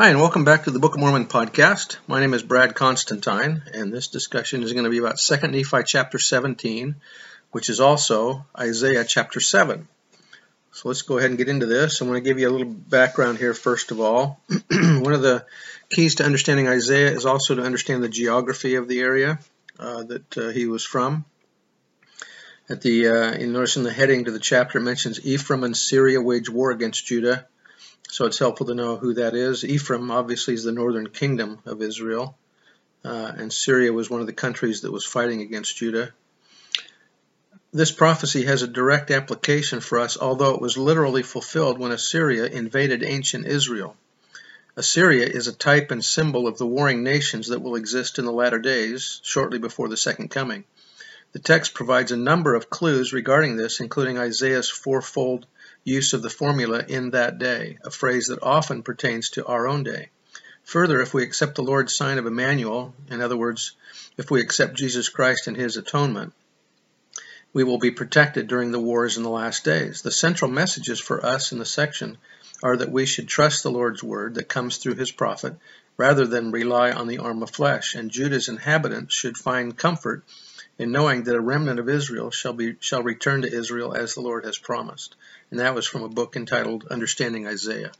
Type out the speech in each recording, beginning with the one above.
Hi, and welcome back to the Book of Mormon podcast. My name is Brad Constantine, and this discussion is going to be about 2 Nephi chapter 17, which is also Isaiah chapter 7. So let's go ahead and get into this. I'm going to give you a little background here, first of all. One of the keys to understanding Isaiah is also to understand the geography of the area uh, that uh, he was from. At the, uh, you notice in the heading to the chapter, it mentions Ephraim and Syria wage war against Judah. So it's helpful to know who that is. Ephraim obviously is the northern kingdom of Israel, uh, and Syria was one of the countries that was fighting against Judah. This prophecy has a direct application for us, although it was literally fulfilled when Assyria invaded ancient Israel. Assyria is a type and symbol of the warring nations that will exist in the latter days, shortly before the second coming. The text provides a number of clues regarding this, including Isaiah's fourfold use of the formula in that day, a phrase that often pertains to our own day. Further, if we accept the Lord's sign of Emmanuel, in other words, if we accept Jesus Christ and his atonement, we will be protected during the wars in the last days. The central messages for us in the section are that we should trust the Lord's word that comes through his prophet rather than rely on the arm of flesh, and Judah's inhabitants should find comfort in knowing that a remnant of Israel shall be shall return to Israel as the Lord has promised. And that was from a book entitled Understanding Isaiah,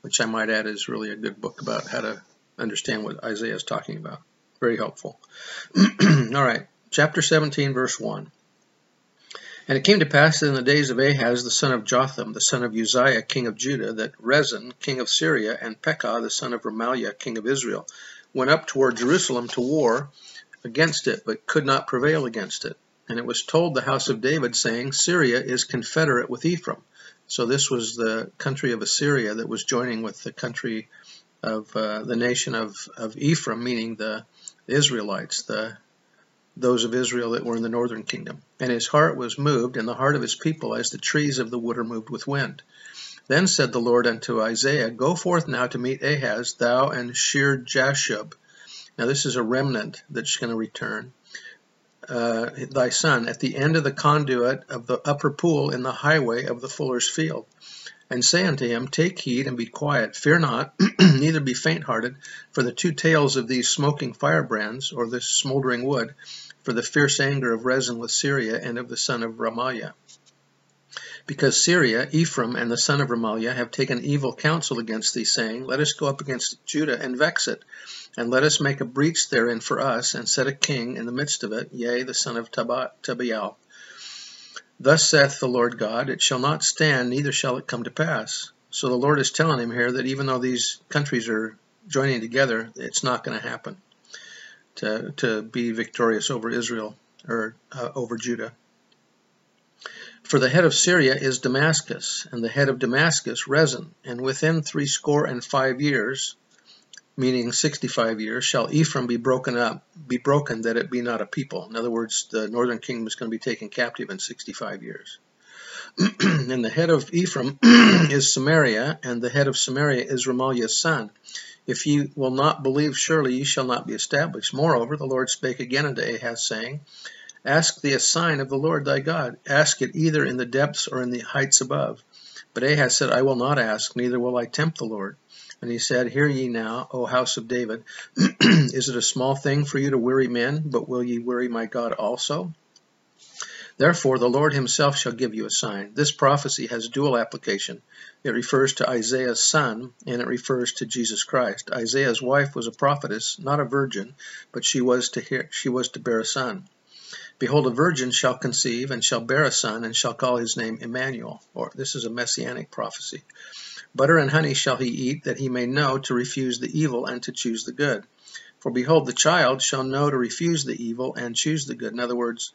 which I might add is really a good book about how to understand what Isaiah is talking about. Very helpful. All right, chapter 17, verse 1. And it came to pass that in the days of Ahaz the son of Jotham, the son of Uzziah, king of Judah, that Rezin, king of Syria, and Pekah, the son of Remaliah, king of Israel, went up toward Jerusalem to war against it, but could not prevail against it. And it was told the house of David, saying, Syria is confederate with Ephraim. So this was the country of Assyria that was joining with the country of uh, the nation of, of Ephraim, meaning the Israelites, the those of Israel that were in the northern kingdom. And his heart was moved, and the heart of his people, as the trees of the wood are moved with wind. Then said the Lord unto Isaiah, Go forth now to meet Ahaz, thou and Shear Jashub, now this is a remnant that's going to return. Uh, thy son at the end of the conduit of the upper pool in the highway of the fuller's field. And say unto him, Take heed and be quiet, fear not, neither be faint hearted, for the two tails of these smoking firebrands, or this smoldering wood, for the fierce anger of Rezin with Syria and of the son of Remaliah. Because Syria, Ephraim, and the son of Remaliah have taken evil counsel against thee, saying, Let us go up against Judah and vex it, and let us make a breach therein for us, and set a king in the midst of it, yea, the son of Tabeal. Thus saith the Lord God, It shall not stand, neither shall it come to pass. So the Lord is telling him here that even though these countries are joining together, it's not going to happen to, to be victorious over Israel or uh, over Judah. For the head of Syria is Damascus, and the head of Damascus Rezin, and within threescore and five years, meaning 65 years, shall Ephraim be broken up, be broken that it be not a people. In other words, the northern kingdom is going to be taken captive in 65 years. and the head of Ephraim is Samaria, and the head of Samaria is Remaliah's son. If ye will not believe, surely ye shall not be established. Moreover, the Lord spake again unto Ahaz, saying, Ask thee a sign of the Lord thy God. Ask it either in the depths or in the heights above. But Ahaz said, I will not ask, neither will I tempt the Lord. And he said, Hear ye now, O house of David, is it a small thing for you to weary men, but will ye weary my God also? Therefore the Lord himself shall give you a sign. This prophecy has dual application. It refers to Isaiah's son, and it refers to Jesus Christ. Isaiah's wife was a prophetess, not a virgin, but she was to hear, she was to bear a son. Behold, a virgin shall conceive and shall bear a son and shall call his name Emmanuel. Or this is a messianic prophecy. Butter and honey shall he eat, that he may know to refuse the evil and to choose the good. For behold, the child shall know to refuse the evil and choose the good. In other words,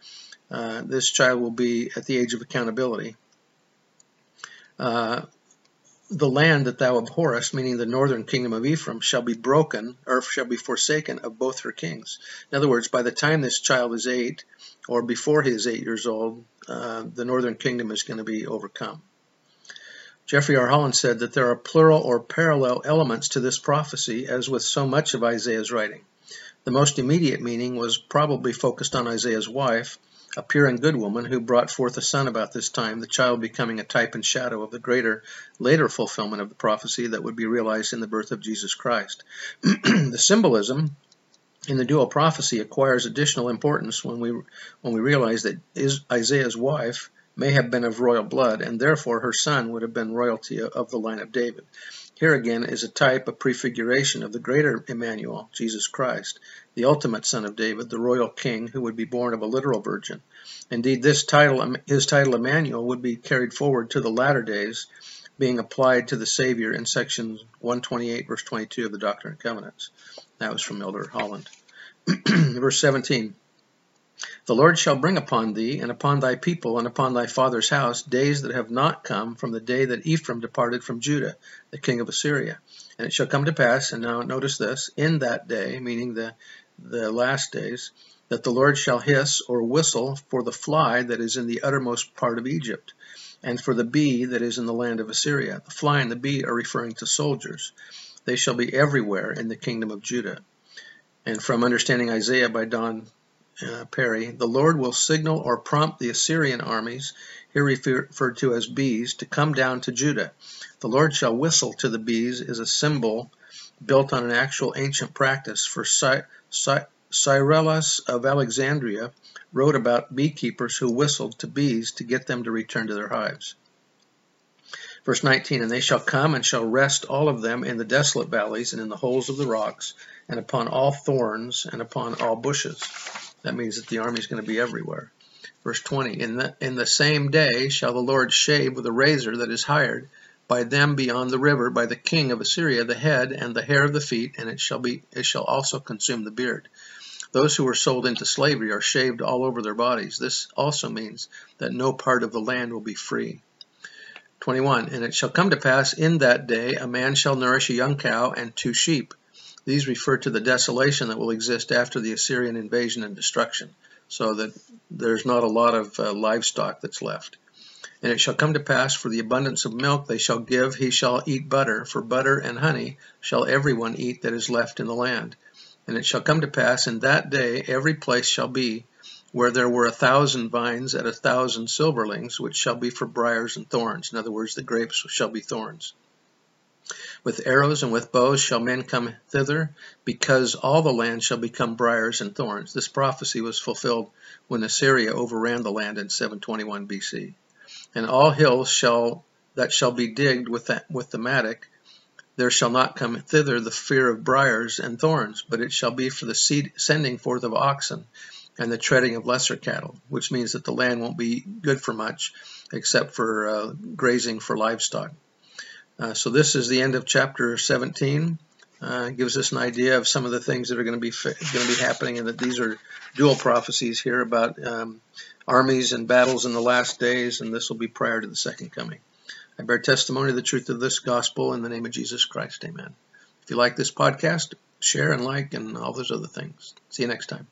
uh, this child will be at the age of accountability. Uh, the land that thou abhorrest, meaning the northern kingdom of Ephraim, shall be broken, or shall be forsaken of both her kings. In other words, by the time this child is eight, or before he is eight years old, uh, the northern kingdom is going to be overcome. Jeffrey R. Holland said that there are plural or parallel elements to this prophecy, as with so much of Isaiah's writing. The most immediate meaning was probably focused on Isaiah's wife, a pure and good woman who brought forth a son about this time, the child becoming a type and shadow of the greater, later fulfillment of the prophecy that would be realized in the birth of Jesus Christ. the symbolism in the dual prophecy acquires additional importance when we when we realize that Isaiah's wife may have been of royal blood, and therefore her son would have been royalty of the line of David. Here again is a type, a prefiguration of the greater Emmanuel, Jesus Christ, the ultimate son of David, the royal king who would be born of a literal virgin. Indeed, this title, his title Emmanuel, would be carried forward to the latter days, being applied to the Savior in section 128, verse 22 of the Doctrine and Covenants. That was from Elder Holland. verse 17. The Lord shall bring upon thee, and upon thy people, and upon thy father's house, days that have not come from the day that Ephraim departed from Judah, the king of Assyria. And it shall come to pass, and now notice this, in that day, meaning the, the last days, that the Lord shall hiss or whistle for the fly that is in the uttermost part of Egypt, and for the bee that is in the land of Assyria. The fly and the bee are referring to soldiers. They shall be everywhere in the kingdom of Judah. And from Understanding Isaiah by Don uh, Parry, the Lord will signal or prompt the Assyrian armies, here referred to as bees, to come down to Judah. The Lord shall whistle to the bees is a symbol built on an actual ancient practice. For Cy Cy of Alexandria wrote about beekeepers who whistled to bees to get them to return to their hives. Verse 19, And they shall come and shall rest all of them in the desolate valleys and in the holes of the rocks, and upon all thorns and upon all bushes. That means that the army is going to be everywhere. Verse 20, in the, in the same day shall the Lord shave with a razor that is hired by them beyond the river, by the king of Assyria, the head and the hair of the feet, and it shall be it shall also consume the beard. Those who were sold into slavery are shaved all over their bodies. This also means that no part of the land will be free. 21. And it shall come to pass in that day a man shall nourish a young cow and two sheep, these refer to the desolation that will exist after the Assyrian invasion and destruction, so that there's not a lot of uh, livestock that's left. And it shall come to pass, for the abundance of milk they shall give, he shall eat butter, for butter and honey shall everyone eat that is left in the land. And it shall come to pass in that day every place shall be where there were a thousand vines at a thousand silverlings, which shall be for briars and thorns. In other words, the grapes shall be thorns. With arrows and with bows shall men come thither, because all the land shall become briars and thorns. This prophecy was fulfilled when Assyria overran the land in 721 BC. And all hills shall that shall be digged with the, with the mattock, there shall not come thither the fear of briars and thorns, but it shall be for the seed, sending forth of oxen and the treading of lesser cattle, which means that the land won't be good for much except for uh, grazing for livestock. Uh, so this is the end of chapter 17. Uh, gives us an idea of some of the things that are going to be going to be happening, and that these are dual prophecies here about um, armies and battles in the last days, and this will be prior to the second coming. I bear testimony of the truth of this gospel in the name of Jesus Christ. Amen. If you like this podcast, share and like and all those other things. See you next time.